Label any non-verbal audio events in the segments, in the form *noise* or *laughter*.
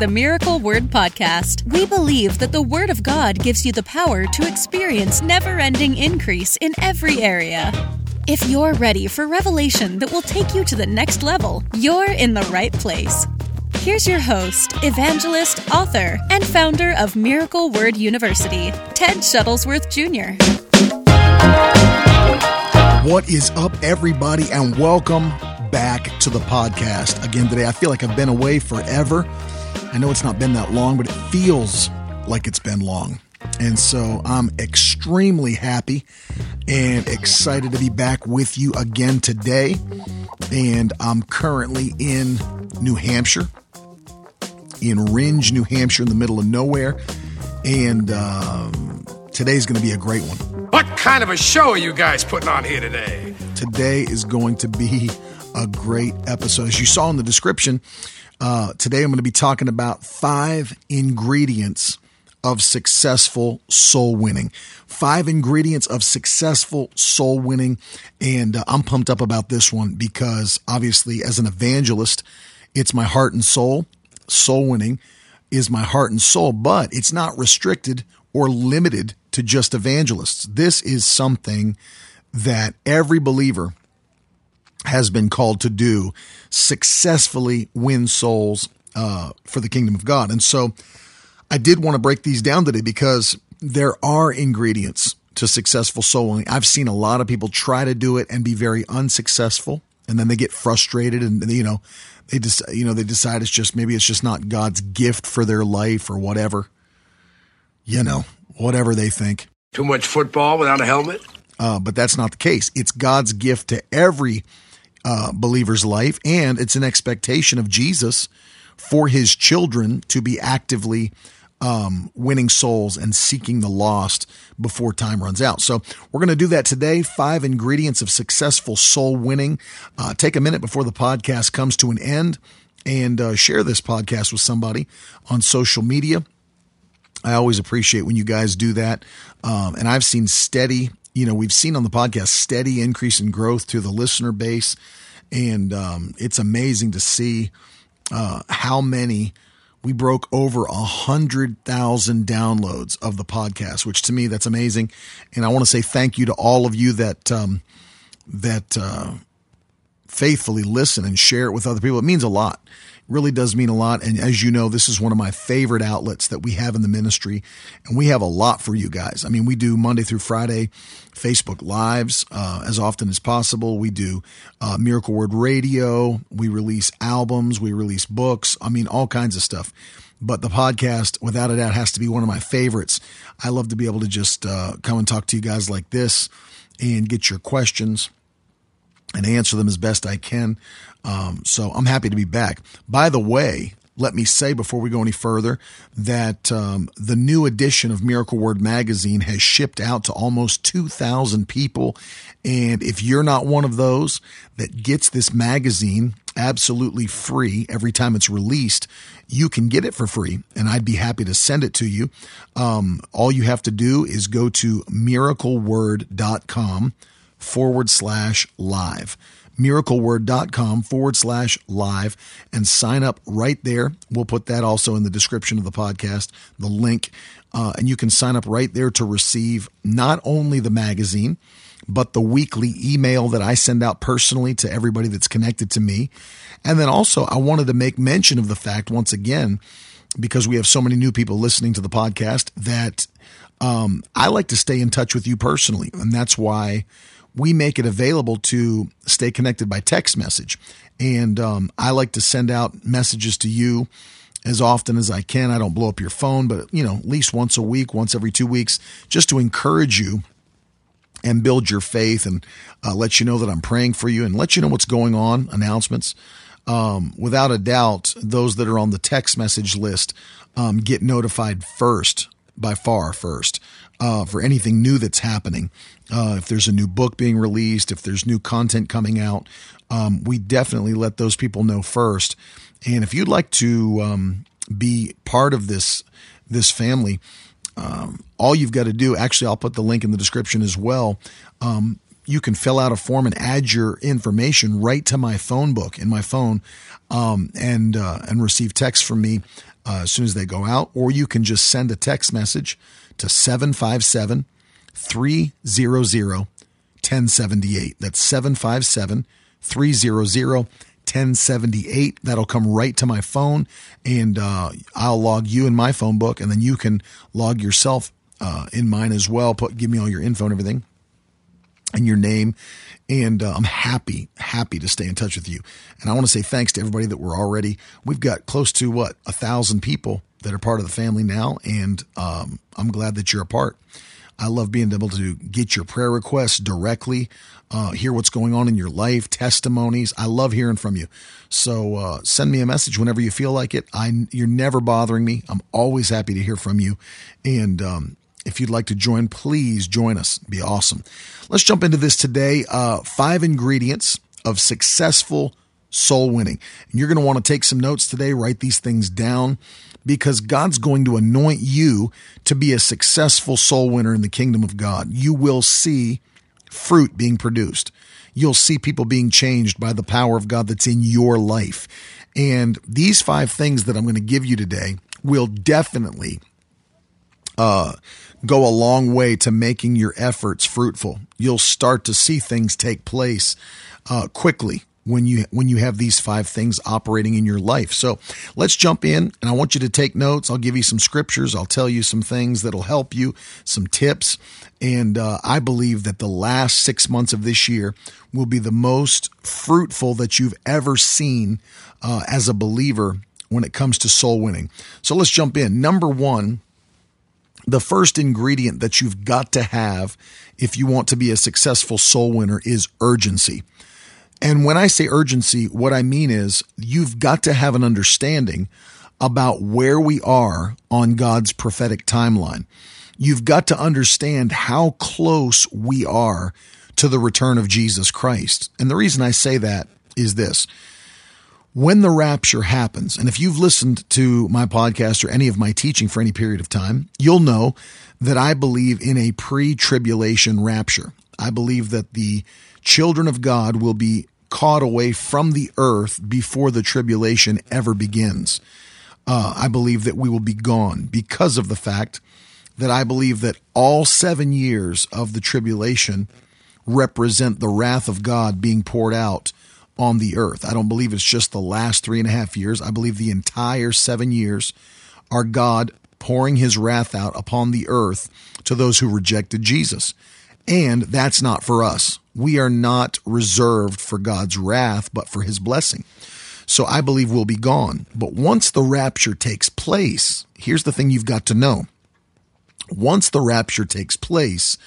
the Miracle Word Podcast. We believe that the Word of God gives you the power to experience never ending increase in every area. If you're ready for revelation that will take you to the next level, you're in the right place. Here's your host, evangelist, author, and founder of Miracle Word University, Ted Shuttlesworth Jr. What is up, everybody, and welcome back to the podcast again today. I feel like I've been away forever. I know it's not been that long, but it feels like it's been long. And so I'm extremely happy and excited to be back with you again today. And I'm currently in New Hampshire, in Rindge, New Hampshire, in the middle of nowhere. And um, today's going to be a great one. What kind of a show are you guys putting on here today? Today is going to be a great episode. As you saw in the description, uh, today I'm going to be talking about five ingredients of successful soul winning. Five ingredients of successful soul winning. And uh, I'm pumped up about this one because obviously, as an evangelist, it's my heart and soul. Soul winning is my heart and soul, but it's not restricted or limited to just evangelists. This is something that every believer has been called to do successfully win souls uh, for the kingdom of God. And so I did want to break these down today because there are ingredients to successful soul winning. I've seen a lot of people try to do it and be very unsuccessful, and then they get frustrated, and you know, they just you know they decide it's just maybe it's just not God's gift for their life or whatever. You know, whatever they think. Too much football without a helmet? Uh, but that's not the case. It's God's gift to every uh, believer's life, and it's an expectation of Jesus for his children to be actively um, winning souls and seeking the lost before time runs out. So we're going to do that today. Five ingredients of successful soul winning. Uh, take a minute before the podcast comes to an end and uh, share this podcast with somebody on social media. I always appreciate when you guys do that. Um, and I've seen steady, you know, we've seen on the podcast steady increase in growth to the listener base. And um, it's amazing to see uh, how many we broke over a hundred thousand downloads of the podcast, which to me that's amazing. And I want to say thank you to all of you that um, that uh, faithfully listen and share it with other people. It means a lot. Really does mean a lot. And as you know, this is one of my favorite outlets that we have in the ministry, and we have a lot for you guys. I mean, we do Monday through Friday Facebook Lives uh, as often as possible. We do uh, Miracle Word Radio. We release albums. We release books. I mean, all kinds of stuff. But the podcast, without a doubt, has to be one of my favorites. I love to be able to just uh, come and talk to you guys like this and get your questions and answer them as best I can. Um, so I'm happy to be back. By the way, let me say before we go any further that um, the new edition of Miracle Word Magazine has shipped out to almost 2,000 people. And if you're not one of those that gets this magazine absolutely free every time it's released, you can get it for free. And I'd be happy to send it to you. Um, all you have to do is go to miracleword.com forward slash live miracleword.com forward slash live and sign up right there. We'll put that also in the description of the podcast, the link. Uh, and you can sign up right there to receive not only the magazine, but the weekly email that I send out personally to everybody that's connected to me. And then also, I wanted to make mention of the fact once again, because we have so many new people listening to the podcast, that um, I like to stay in touch with you personally. And that's why we make it available to stay connected by text message. And um, I like to send out messages to you as often as I can. I don't blow up your phone, but you know, at least once a week, once every two weeks, just to encourage you and build your faith and uh, let you know that I'm praying for you and let you know what's going on. Announcements. Um, without a doubt, those that are on the text message list um, get notified first, by far first, uh, for anything new that's happening uh, if there's a new book being released, if there's new content coming out, um, we definitely let those people know first. And if you'd like to um, be part of this this family, um, all you've got to do, actually, I'll put the link in the description as well. Um, you can fill out a form and add your information right to my phone book in my phone, um, and uh, and receive text from me uh, as soon as they go out, or you can just send a text message to 757 300 1078. That's 757 300 1078. That'll come right to my phone, and uh, I'll log you in my phone book, and then you can log yourself uh, in mine as well. Put give me all your info and everything, and your name. And uh, I'm happy, happy to stay in touch with you. And I want to say thanks to everybody that we're already. We've got close to what a thousand people that are part of the family now, and um, I'm glad that you're a part. I love being able to get your prayer requests directly, uh, hear what's going on in your life, testimonies. I love hearing from you. So uh, send me a message whenever you feel like it. I you're never bothering me. I'm always happy to hear from you. And um, if you'd like to join, please join us. It'd be awesome. Let's jump into this today. Uh, five ingredients of successful soul winning. And you're going to want to take some notes today. Write these things down because God's going to anoint you to be a successful soul winner in the kingdom of God. You will see fruit being produced. You'll see people being changed by the power of God that's in your life. And these five things that I'm going to give you today will definitely uh, go a long way to making your efforts fruitful. You'll start to see things take place uh, quickly when you when you have these five things operating in your life. So let's jump in and I want you to take notes. I'll give you some scriptures. I'll tell you some things that'll help you, some tips. And uh, I believe that the last six months of this year will be the most fruitful that you've ever seen uh, as a believer when it comes to soul winning. So let's jump in. Number one, the first ingredient that you've got to have if you want to be a successful soul winner is urgency. And when I say urgency, what I mean is you've got to have an understanding about where we are on God's prophetic timeline. You've got to understand how close we are to the return of Jesus Christ. And the reason I say that is this. When the rapture happens, and if you've listened to my podcast or any of my teaching for any period of time, you'll know that I believe in a pre tribulation rapture. I believe that the children of God will be caught away from the earth before the tribulation ever begins. Uh, I believe that we will be gone because of the fact that I believe that all seven years of the tribulation represent the wrath of God being poured out on the earth. I don't believe it's just the last three and a half years. I believe the entire seven years are God pouring his wrath out upon the earth to those who rejected Jesus. And that's not for us. We are not reserved for God's wrath, but for his blessing. So I believe we'll be gone. But once the rapture takes place, here's the thing you've got to know. Once the rapture takes place,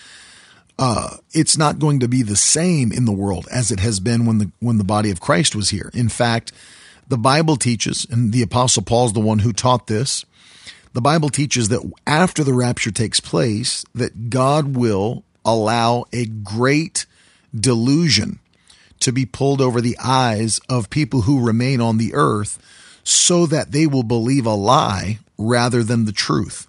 uh, it's not going to be the same in the world as it has been when the when the body of Christ was here. In fact, the Bible teaches, and the Apostle Paul's the one who taught this. The Bible teaches that after the rapture takes place, that God will allow a great delusion to be pulled over the eyes of people who remain on the earth so that they will believe a lie rather than the truth.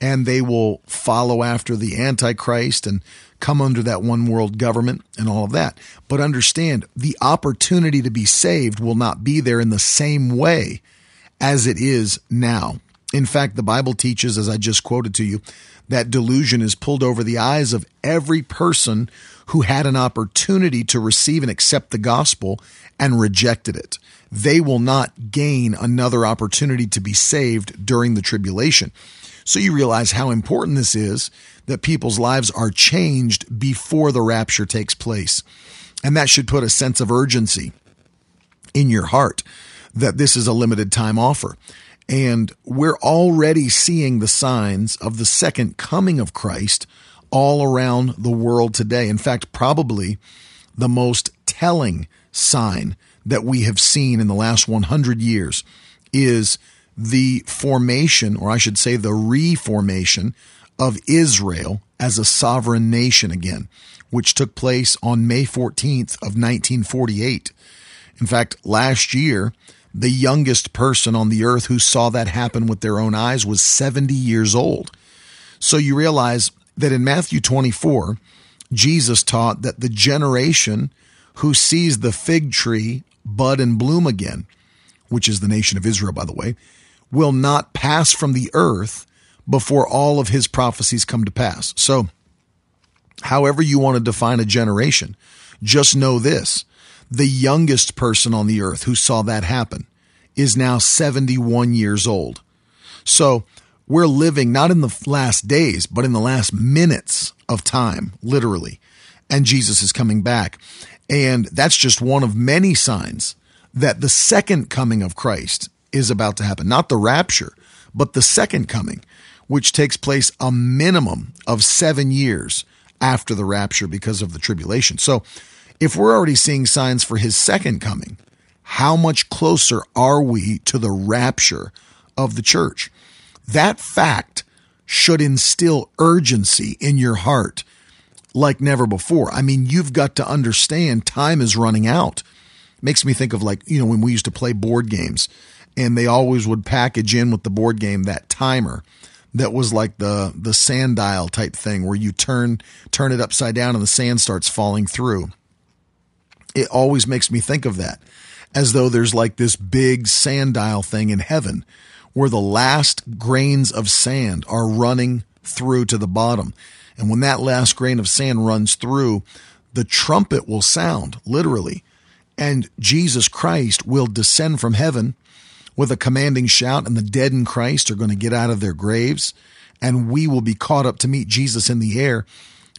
And they will follow after the Antichrist and come under that one world government and all of that. But understand the opportunity to be saved will not be there in the same way as it is now. In fact, the Bible teaches, as I just quoted to you, that delusion is pulled over the eyes of every person who had an opportunity to receive and accept the gospel and rejected it. They will not gain another opportunity to be saved during the tribulation. So you realize how important this is that people's lives are changed before the rapture takes place. And that should put a sense of urgency in your heart that this is a limited time offer. And we're already seeing the signs of the second coming of Christ all around the world today. In fact, probably the most telling sign that we have seen in the last 100 years is the formation, or I should say, the reformation of Israel as a sovereign nation again, which took place on May 14th of 1948. In fact, last year, the youngest person on the earth who saw that happen with their own eyes was 70 years old. So you realize that in Matthew 24, Jesus taught that the generation who sees the fig tree bud and bloom again, which is the nation of Israel, by the way, will not pass from the earth before all of his prophecies come to pass. So, however you want to define a generation, just know this the youngest person on the earth who saw that happen is now 71 years old. So, we're living not in the last days, but in the last minutes of time, literally. And Jesus is coming back. And that's just one of many signs that the second coming of Christ is about to happen. Not the rapture, but the second coming, which takes place a minimum of seven years after the rapture because of the tribulation. So if we're already seeing signs for his second coming, how much closer are we to the rapture of the church? That fact should instill urgency in your heart like never before. I mean, you've got to understand time is running out. Makes me think of like, you know, when we used to play board games and they always would package in with the board game that timer that was like the the sand dial type thing where you turn turn it upside down and the sand starts falling through. It always makes me think of that as though there's like this big sand dial thing in heaven where the last grains of sand are running through to the bottom. And when that last grain of sand runs through, the trumpet will sound literally and Jesus Christ will descend from heaven with a commanding shout, and the dead in Christ are going to get out of their graves, and we will be caught up to meet Jesus in the air.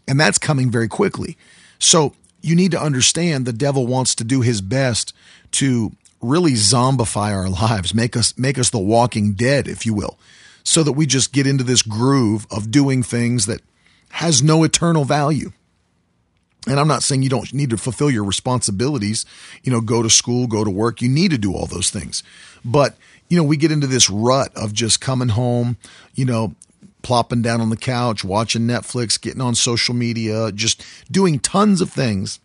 And that's coming very quickly. So you need to understand the devil wants to do his best to really zombify our lives, make us make us the walking dead, if you will, so that we just get into this groove of doing things that has no eternal value. And I'm not saying you don't need to fulfill your responsibilities, you know, go to school, go to work. You need to do all those things. But, you know, we get into this rut of just coming home, you know, plopping down on the couch, watching Netflix, getting on social media, just doing tons of things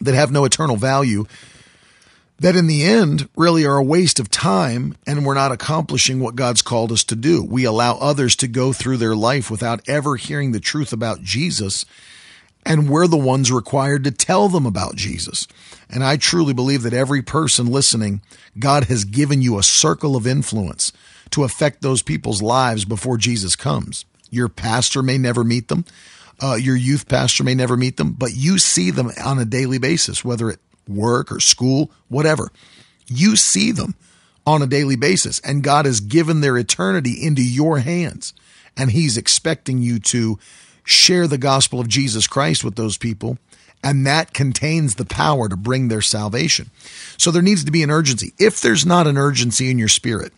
that have no eternal value that in the end really are a waste of time and we're not accomplishing what God's called us to do. We allow others to go through their life without ever hearing the truth about Jesus and we're the ones required to tell them about Jesus. And I truly believe that every person listening, God has given you a circle of influence to affect those people's lives before Jesus comes. Your pastor may never meet them. Uh, your youth pastor may never meet them, but you see them on a daily basis, whether at work or school, whatever. You see them on a daily basis, and God has given their eternity into your hands, and He's expecting you to share the gospel of Jesus Christ with those people, and that contains the power to bring their salvation. So there needs to be an urgency. If there's not an urgency in your spirit,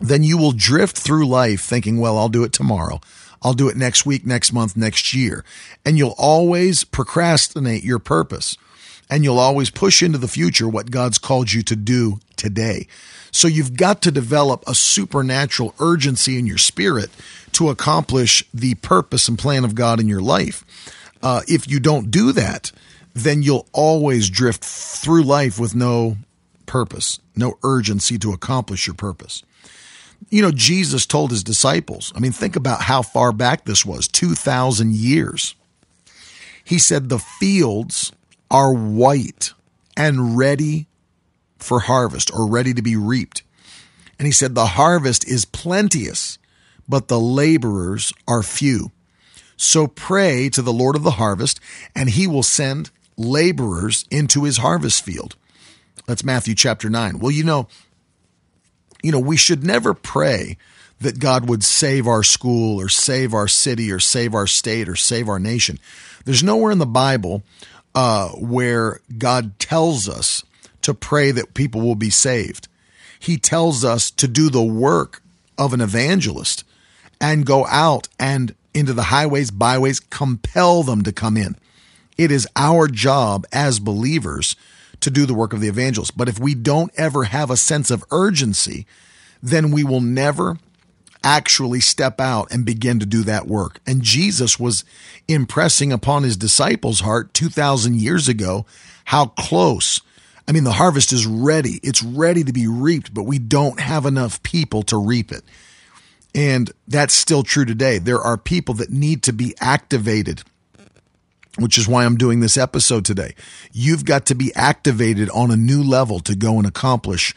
then you will drift through life thinking, well, I'll do it tomorrow. I'll do it next week, next month, next year. And you'll always procrastinate your purpose and you'll always push into the future what God's called you to do today. So you've got to develop a supernatural urgency in your spirit to accomplish the purpose and plan of God in your life. Uh, if you don't do that, then you'll always drift through life with no purpose, no urgency to accomplish your purpose. You know, Jesus told his disciples, I mean, think about how far back this was 2,000 years. He said, The fields are white and ready for harvest or ready to be reaped. And he said, The harvest is plenteous, but the laborers are few. So pray to the Lord of the harvest, and he will send laborers into his harvest field. That's Matthew chapter 9. Well, you know, you know, we should never pray that God would save our school or save our city or save our state or save our nation. There's nowhere in the Bible uh, where God tells us to pray that people will be saved. He tells us to do the work of an evangelist and go out and into the highways, byways, compel them to come in. It is our job as believers to do the work of the evangelist. But if we don't ever have a sense of urgency, then we will never actually step out and begin to do that work. And Jesus was impressing upon his disciples' heart 2,000 years ago how close I mean, the harvest is ready. It's ready to be reaped, but we don't have enough people to reap it. And that's still true today. There are people that need to be activated, which is why I'm doing this episode today. You've got to be activated on a new level to go and accomplish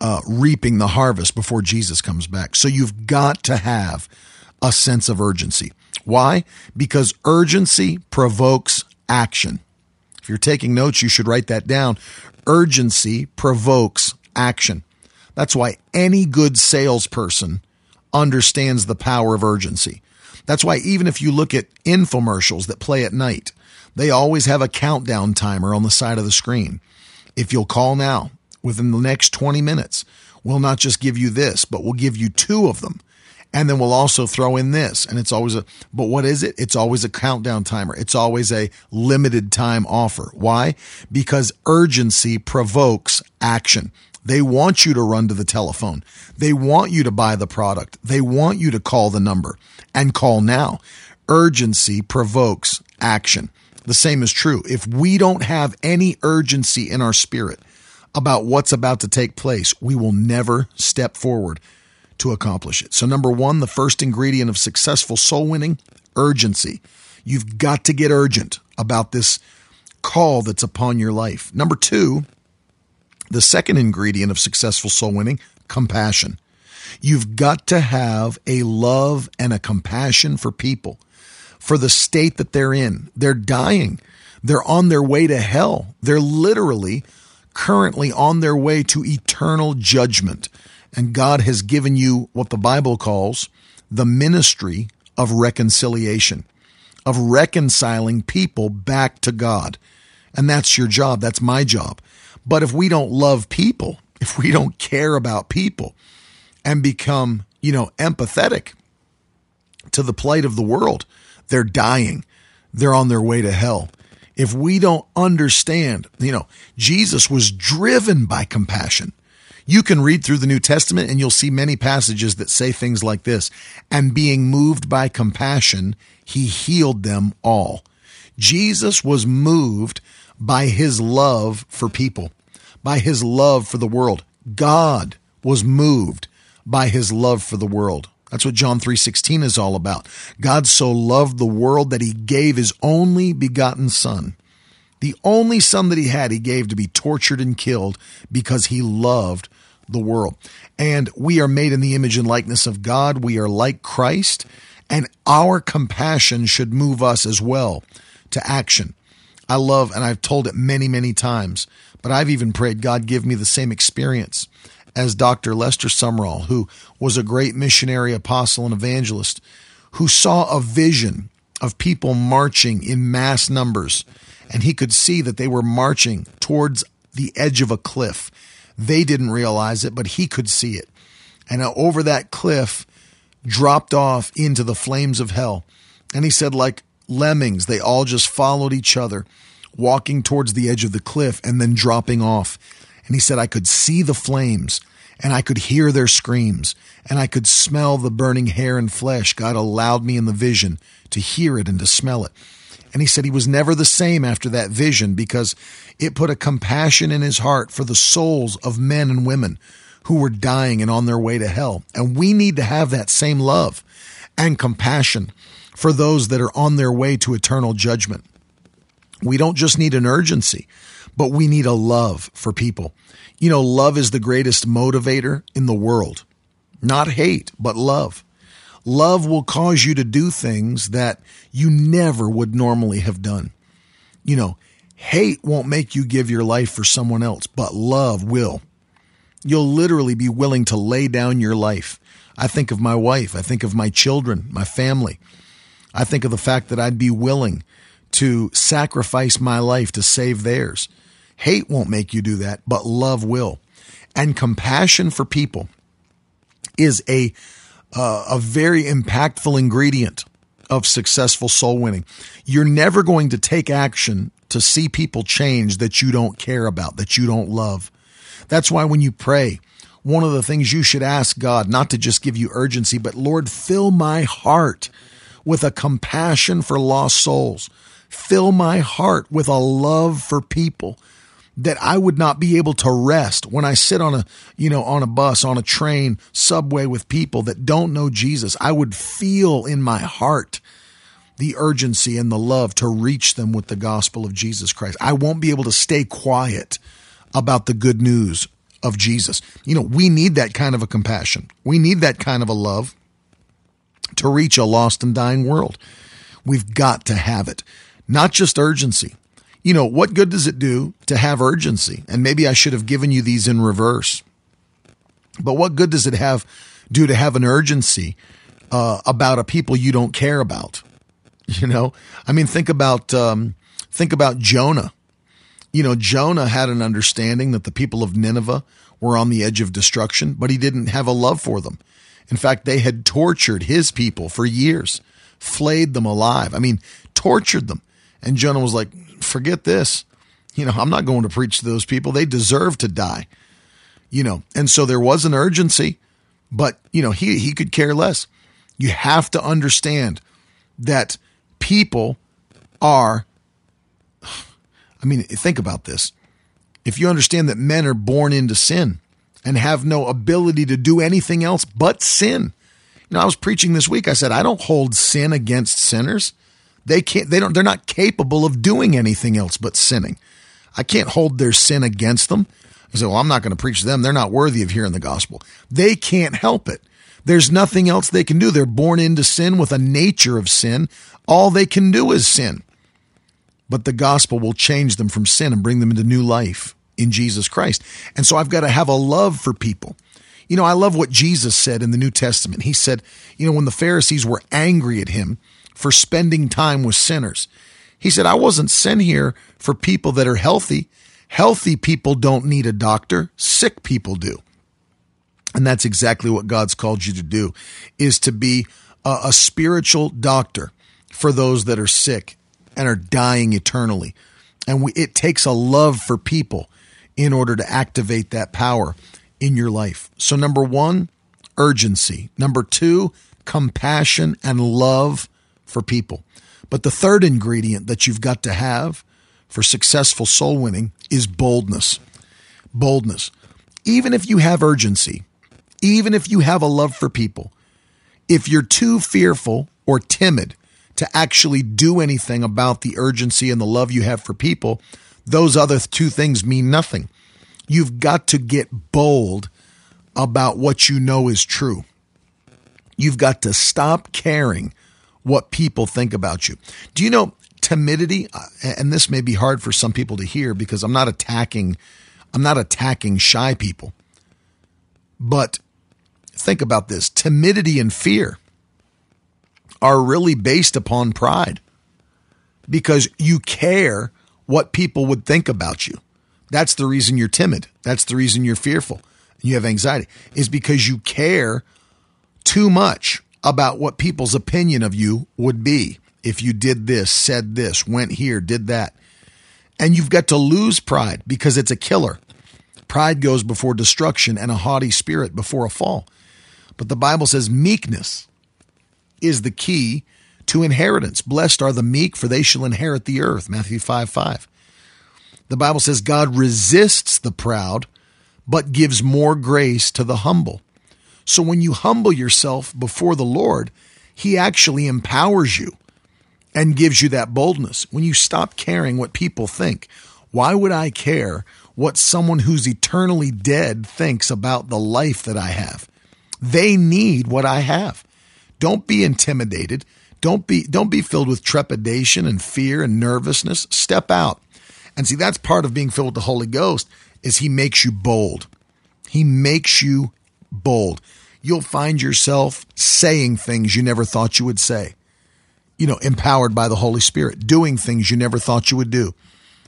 uh, reaping the harvest before Jesus comes back. So you've got to have a sense of urgency. Why? Because urgency provokes action. You're taking notes, you should write that down. Urgency provokes action. That's why any good salesperson understands the power of urgency. That's why even if you look at infomercials that play at night, they always have a countdown timer on the side of the screen. If you'll call now, within the next 20 minutes, we'll not just give you this, but we'll give you two of them. And then we'll also throw in this. And it's always a, but what is it? It's always a countdown timer. It's always a limited time offer. Why? Because urgency provokes action. They want you to run to the telephone. They want you to buy the product. They want you to call the number and call now. Urgency provokes action. The same is true. If we don't have any urgency in our spirit about what's about to take place, we will never step forward to accomplish it. So, number one, the first ingredient of successful soul winning urgency. You've got to get urgent about this call that's upon your life. Number two, the second ingredient of successful soul winning compassion. You've got to have a love and a compassion for people for the state that they're in. They're dying. They're on their way to hell. They're literally currently on their way to eternal judgment. And God has given you what the Bible calls the ministry of reconciliation, of reconciling people back to God. And that's your job. That's my job. But if we don't love people, *laughs* if we don't care about people and become, you know, empathetic to the plight of the world, they're dying. They're on their way to hell. If we don't understand, you know, Jesus was driven by compassion. You can read through the New Testament and you'll see many passages that say things like this. And being moved by compassion, he healed them all. Jesus was moved by his love for people, by his love for the world. God was moved by his love for the world. That's what John 3:16 is all about. God so loved the world that he gave his only begotten son. The only son that he had, he gave to be tortured and killed because he loved the world. And we are made in the image and likeness of God. We are like Christ, and our compassion should move us as well to action. I love, and I've told it many, many times, but I've even prayed, God, give me the same experience as Dr. Lester Sumrall, who was a great missionary, apostle, and evangelist, who saw a vision of people marching in mass numbers. And he could see that they were marching towards the edge of a cliff. They didn't realize it, but he could see it. And over that cliff, dropped off into the flames of hell. And he said, like lemmings, they all just followed each other, walking towards the edge of the cliff and then dropping off. And he said, I could see the flames and I could hear their screams and I could smell the burning hair and flesh. God allowed me in the vision to hear it and to smell it. And he said he was never the same after that vision because it put a compassion in his heart for the souls of men and women who were dying and on their way to hell. And we need to have that same love and compassion for those that are on their way to eternal judgment. We don't just need an urgency, but we need a love for people. You know, love is the greatest motivator in the world. Not hate, but love. Love will cause you to do things that you never would normally have done. You know, hate won't make you give your life for someone else, but love will. You'll literally be willing to lay down your life. I think of my wife. I think of my children, my family. I think of the fact that I'd be willing to sacrifice my life to save theirs. Hate won't make you do that, but love will. And compassion for people is a uh, a very impactful ingredient of successful soul winning. You're never going to take action to see people change that you don't care about, that you don't love. That's why when you pray, one of the things you should ask God, not to just give you urgency, but Lord, fill my heart with a compassion for lost souls. Fill my heart with a love for people that I would not be able to rest when I sit on a, you know, on a bus, on a train, subway with people that don't know Jesus. I would feel in my heart the urgency and the love to reach them with the gospel of Jesus Christ. I won't be able to stay quiet about the good news of Jesus. You know, we need that kind of a compassion. We need that kind of a love to reach a lost and dying world. We've got to have it, not just urgency. You know, what good does it do to have urgency? And maybe I should have given you these in reverse. But what good does it have do to have an urgency uh, about a people you don't care about? *laughs* You know, I mean, think about um, think about Jonah. You know, Jonah had an understanding that the people of Nineveh were on the edge of destruction, but he didn't have a love for them. In fact, they had tortured his people for years, flayed them alive. I mean, tortured them. And Jonah was like, forget this. You know, I'm not going to preach to those people. They deserve to die. You know, and so there was an urgency, but, you know, he, he could care less. You have to understand that people are, I mean, think about this. If you understand that men are born into sin and have no ability to do anything else but sin. You know, I was preaching this week. I said, I don't hold sin against sinners. They can't, they don't, they're not capable of doing anything else but sinning. I can't hold their sin against them. I say, well, I'm not going to preach to them. They're not worthy of hearing the gospel. They can't help it. There's nothing else they can do. They're born into sin with a nature of sin. All they can do is sin. But the gospel will change them from sin and bring them into new life in Jesus Christ. And so I've got to have a love for people. You know, I love what Jesus said in the New Testament. He said, you know, when the Pharisees were angry at him for spending time with sinners, he said, I wasn't sent here for people that are healthy. Healthy people don't need a doctor, sick people do. And that's exactly what God's called you to do is to be a, a spiritual doctor for those that are sick and are dying eternally. And we, it takes a love for people in order to activate that power in your life. So, number one, urgency. Number two, compassion and love for people. But the third ingredient that you've got to have for successful soul winning is boldness. Boldness. Even if you have urgency, even if you have a love for people, if you're too fearful or timid to actually do anything about the urgency and the love you have for people, those other two things mean nothing. You've got to get bold about what you know is true. You've got to stop caring what people think about you. Do you know timidity? Uh, and this may be hard for some people to hear because I'm not attacking, I'm not attacking shy people. But think about this timidity and fear are really based upon pride because you care what people would think about you. That's the reason you're timid. That's the reason you're fearful. You have anxiety is because you care too much about what people's opinion of you would be if you did this, said this, went here, did that. And you've got to lose pride because it's a killer. Pride goes before destruction and a haughty spirit before a fall. But the Bible says meekness is the key to inheritance. Blessed are the meek, for they shall inherit the earth. Matthew 5 5. The Bible says God resists the proud, but gives more grace to the humble. So when you humble yourself before the Lord, He actually empowers you and gives you that boldness. When you stop caring what people think, why would I care what someone who's eternally dead thinks about the life that I have? They need what I have. Don't be intimidated. Don't be don't be filled with trepidation and fear and nervousness. Step out. And see that's part of being filled with the Holy Ghost is he makes you bold. He makes you bold. You'll find yourself saying things you never thought you would say. You know, empowered by the Holy Spirit, doing things you never thought you would do.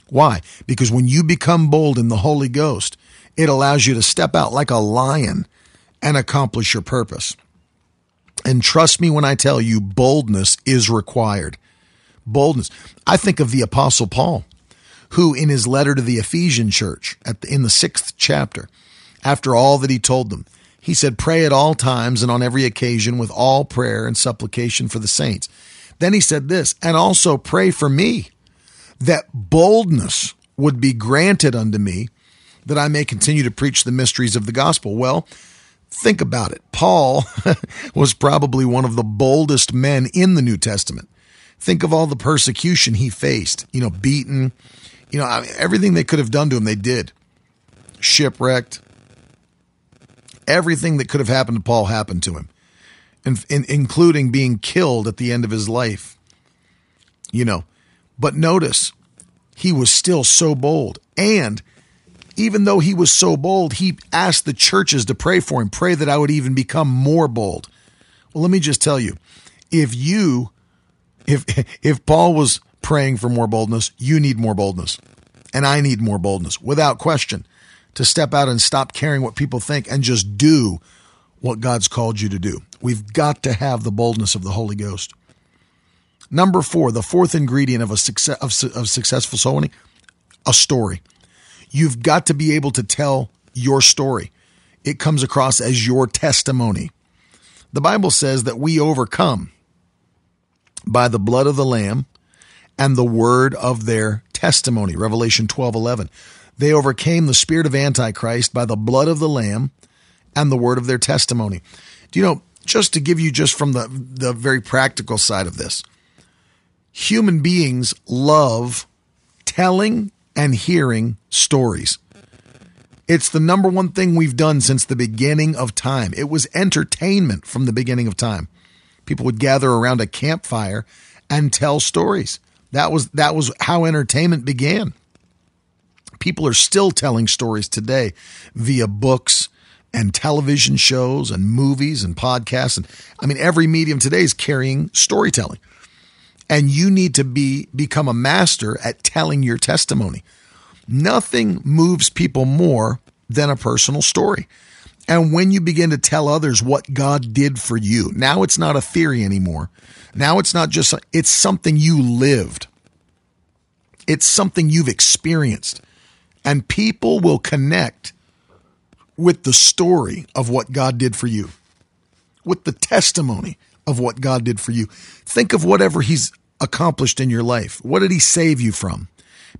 Why? Because when you become bold in the Holy Ghost, it allows you to step out like a lion and accomplish your purpose. And trust me when I tell you, boldness is required. Boldness. I think of the Apostle Paul, who in his letter to the Ephesian church at the, in the sixth chapter, after all that he told them, he said, Pray at all times and on every occasion with all prayer and supplication for the saints. Then he said this, and also pray for me that boldness would be granted unto me that I may continue to preach the mysteries of the gospel. Well, Think about it. Paul *laughs* was probably one of the boldest men in the New Testament. Think of all the persecution he faced, you know, beaten, you know, everything they could have done to him, they did. Shipwrecked, Everything that could have happened to Paul happened to him, in, in, including being killed at the end of his life. You know, but notice he was still so bold. And even though he was so bold, he asked the churches to pray for him, pray that I would even become more bold. Well, let me just tell you, if you, if, *laughs* if Paul was praying for more boldness, you need more boldness. And I need more boldness without question to step out and stop caring what people think and just do what God's called you to do. We've got to have the boldness of the Holy Ghost. Number four, the fourth ingredient of a success of, of successful soul winning, a story. You've got to be able to tell your story. It comes across as your testimony. The Bible says that we overcome by the blood of the Lamb and the word of their testimony. Revelation 12 11. They overcame the spirit of Antichrist by the blood of the Lamb and the word of their testimony. Do you know, just to give you just from the, the very practical side of this, human beings love telling and hearing stories. It's the number one thing we've done since the beginning of time. It was entertainment from the beginning of time. People would gather around a campfire and tell stories. That was that was how entertainment began. People are still telling stories today via books and television shows and movies and podcasts and I mean every medium today is carrying storytelling. And you need to be become a master at telling your testimony. Nothing moves people more than a personal story. And when you begin to tell others what God did for you, now it's not a theory anymore. Now it's not just, it's something you lived. It's something you've experienced. And people will connect with the story of what God did for you, with the testimony of what God did for you. Think of whatever He's accomplished in your life. What did He save you from?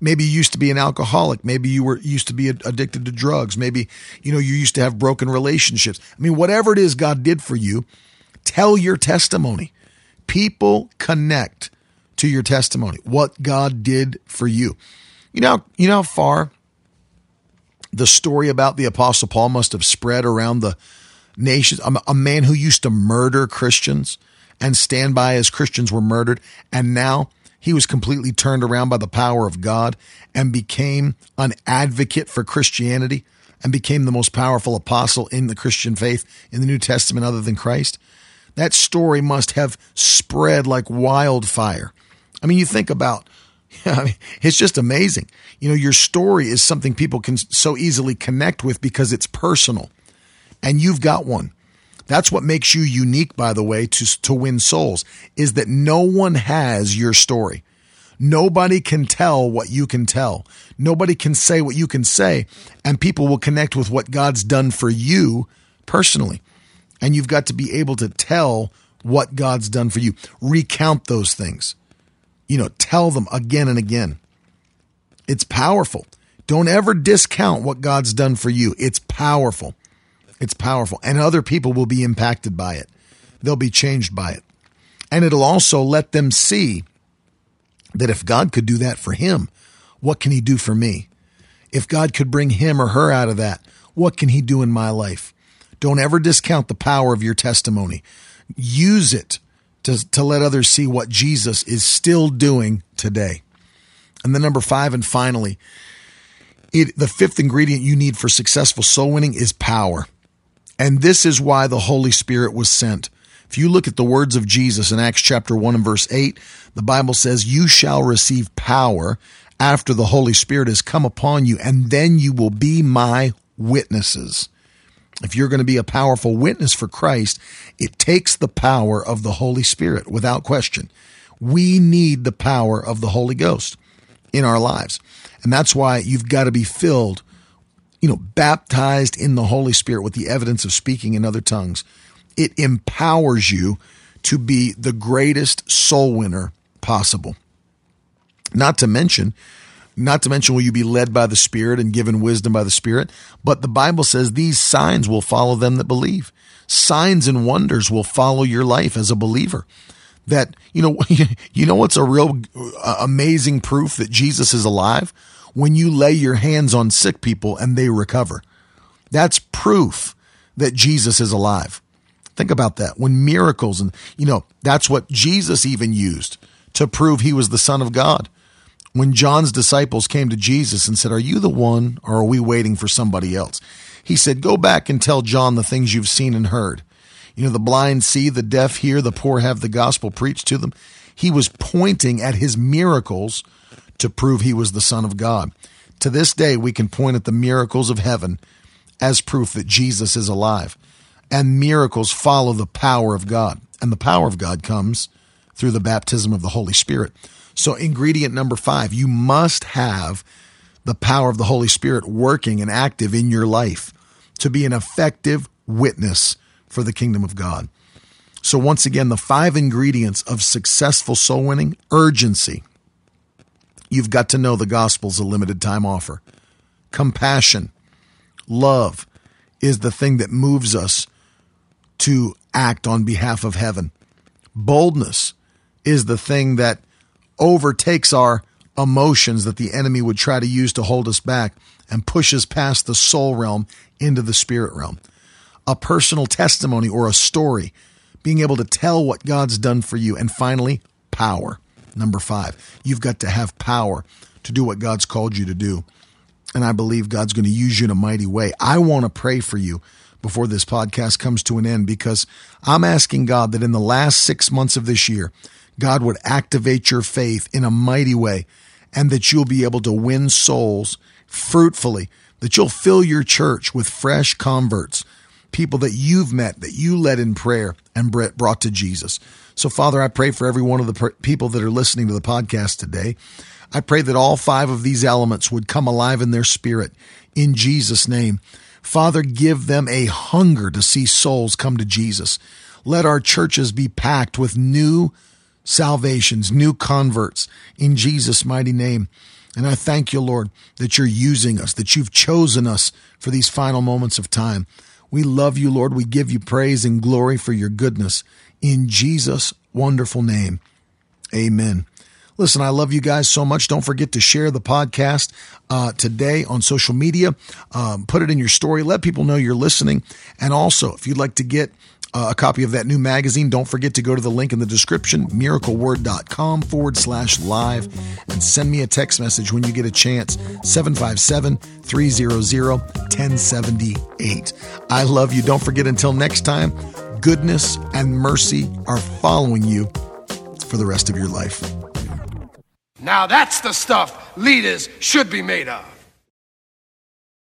Maybe you used to be an alcoholic. Maybe you were used to be addicted to drugs. Maybe, you know, you used to have broken relationships. I mean, whatever it is God did for you, tell your testimony. People connect to your testimony, what God did for you. You know, you know how far the story about the apostle Paul must have spread around the nations. A man who used to murder Christians and stand by as Christians were murdered. And now he was completely turned around by the power of God and became an advocate for Christianity and became the most powerful apostle in the Christian faith in the New Testament other than Christ. That story must have spread like wildfire. I mean, you think about *laughs* I mean, it's just amazing. You know, your story is something people can so easily connect with because it's personal. And you've got one. That's what makes you unique, by the way, to, to win souls, is that no one has your story. Nobody can tell what you can tell. Nobody can say what you can say, and people will connect with what God's done for you personally. And you've got to be able to tell what God's done for you. Recount those things. You know, tell them again and again. It's powerful. Don't ever discount what God's done for you. It's powerful. It's powerful. And other people will be impacted by it. They'll be changed by it. And it'll also let them see that if God could do that for him, what can he do for me? If God could bring him or her out of that, what can he do in my life? Don't ever discount the power of your testimony. Use it to, to let others see what Jesus is still doing today. And then number five, and finally, it, the fifth ingredient you need for successful soul winning is power. And this is why the Holy Spirit was sent. If you look at the words of Jesus in Acts chapter 1 and verse 8, the Bible says, You shall receive power after the Holy Spirit has come upon you, and then you will be my witnesses. If you're going to be a powerful witness for Christ, it takes the power of the Holy Spirit without question. We need the power of the Holy Ghost in our lives. And that's why you've got to be filled you know, baptized in the Holy Spirit with the evidence of speaking in other tongues, it empowers you to be the greatest soul winner possible. Not to mention, not to mention, will you be led by the Spirit and given wisdom by the Spirit? But the Bible says these signs will follow them that believe. Signs and wonders will follow your life as a believer. That, you know, *laughs* you know what's a real uh, amazing proof that Jesus is alive? when you lay your hands on sick people and they recover. That's proof that Jesus is alive. Think about that. When miracles and, you know, that's what Jesus even used to prove he was the Son of God. When John's disciples came to Jesus and said, Are you the one or are we waiting for somebody else? He said, Go back and tell John the things you've seen and heard. You know, the blind see, the deaf hear, the poor have the gospel preached to them. He was pointing at his miracles to prove he was the Son of God. To this day, we can point at the miracles of heaven as proof that Jesus is alive. And miracles follow the power of God. And the power of God comes through the baptism of the Holy Spirit. So, ingredient number five, you must have the power of the Holy Spirit working and active in your life to be an effective witness for the kingdom of God. So, once again, the five ingredients of successful soul winning urgency. You've got to know the gospel's a limited time offer. Compassion, love is the thing that moves us to act on behalf of heaven. Boldness is the thing that overtakes our emotions that the enemy would try to use to hold us back and pushes past the soul realm into the spirit realm. A personal testimony or a story, being able to tell what God's done for you. And finally, power. Number five, you've got to have power to do what God's called you to do. And I believe God's going to use you in a mighty way. I want to pray for you before this podcast comes to an end because I'm asking God that in the last six months of this year, God would activate your faith in a mighty way and that you'll be able to win souls fruitfully, that you'll fill your church with fresh converts, people that you've met, that you led in prayer and brought to Jesus. So, Father, I pray for every one of the people that are listening to the podcast today. I pray that all five of these elements would come alive in their spirit in Jesus' name. Father, give them a hunger to see souls come to Jesus. Let our churches be packed with new salvations, new converts in Jesus' mighty name. And I thank you, Lord, that you're using us, that you've chosen us for these final moments of time. We love you, Lord. We give you praise and glory for your goodness. In Jesus' wonderful name, amen. Listen, I love you guys so much. Don't forget to share the podcast uh, today on social media. Um, put it in your story. Let people know you're listening. And also, if you'd like to get uh, a copy of that new magazine, don't forget to go to the link in the description, miracleword.com forward slash live, and send me a text message when you get a chance, 757 300 1078. I love you. Don't forget until next time, goodness and mercy are following you for the rest of your life. Now that's the stuff leaders should be made of.